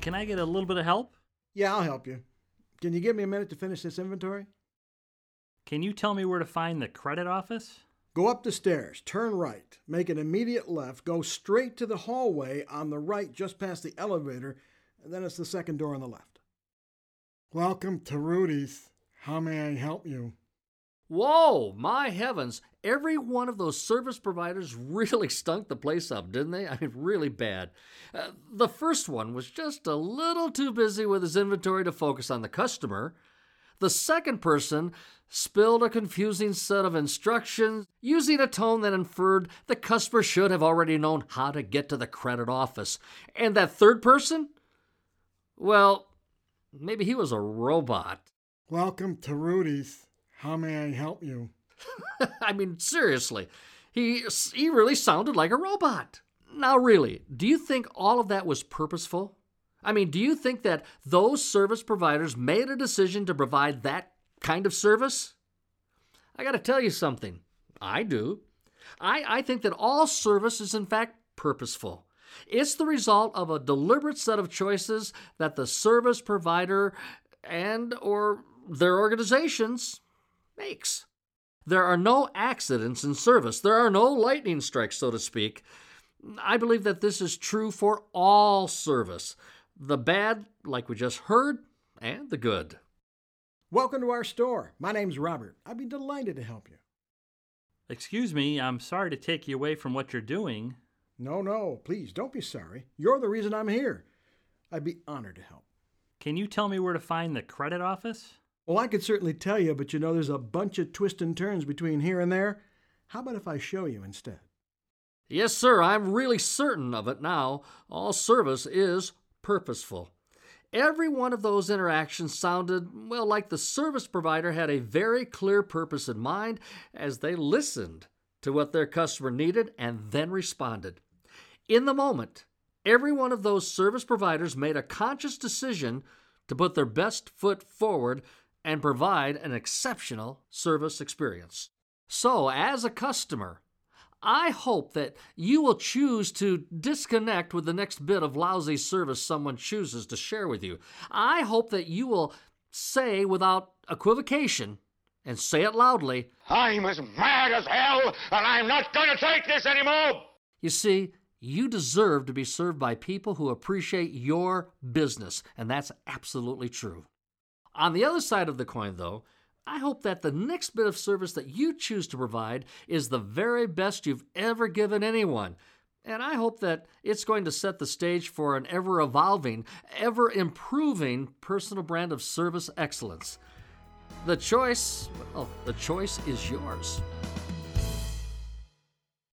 can I get a little bit of help? Yeah, I'll help you. Can you give me a minute to finish this inventory? Can you tell me where to find the credit office? Go up the stairs, turn right, make an immediate left, go straight to the hallway on the right just past the elevator, and then it's the second door on the left. Welcome to Rudy's. How may I help you? Whoa, my heavens. Every one of those service providers really stunk the place up, didn't they? I mean, really bad. Uh, the first one was just a little too busy with his inventory to focus on the customer. The second person spilled a confusing set of instructions using a tone that inferred the customer should have already known how to get to the credit office. And that third person? Well, maybe he was a robot. Welcome to Rudy's. How may I help you? I mean, seriously, he, he really sounded like a robot. Now, really, do you think all of that was purposeful? I mean, do you think that those service providers made a decision to provide that kind of service? I got to tell you something. I do. I, I think that all service is, in fact, purposeful. It's the result of a deliberate set of choices that the service provider and or their organizations makes. There are no accidents in service. There are no lightning strikes, so to speak. I believe that this is true for all service the bad, like we just heard, and the good. Welcome to our store. My name's Robert. I'd be delighted to help you. Excuse me, I'm sorry to take you away from what you're doing. No, no, please don't be sorry. You're the reason I'm here. I'd be honored to help. Can you tell me where to find the credit office? Well, I could certainly tell you, but you know there's a bunch of twists and turns between here and there. How about if I show you instead? Yes, sir, I'm really certain of it now. All service is purposeful. Every one of those interactions sounded, well, like the service provider had a very clear purpose in mind as they listened to what their customer needed and then responded. In the moment, every one of those service providers made a conscious decision to put their best foot forward and provide an exceptional service experience. So, as a customer, I hope that you will choose to disconnect with the next bit of lousy service someone chooses to share with you. I hope that you will say without equivocation and say it loudly I'm as mad as hell, and I'm not going to take this anymore! You see, you deserve to be served by people who appreciate your business, and that's absolutely true. On the other side of the coin, though, I hope that the next bit of service that you choose to provide is the very best you've ever given anyone. And I hope that it's going to set the stage for an ever evolving, ever improving personal brand of service excellence. The choice, well, the choice is yours.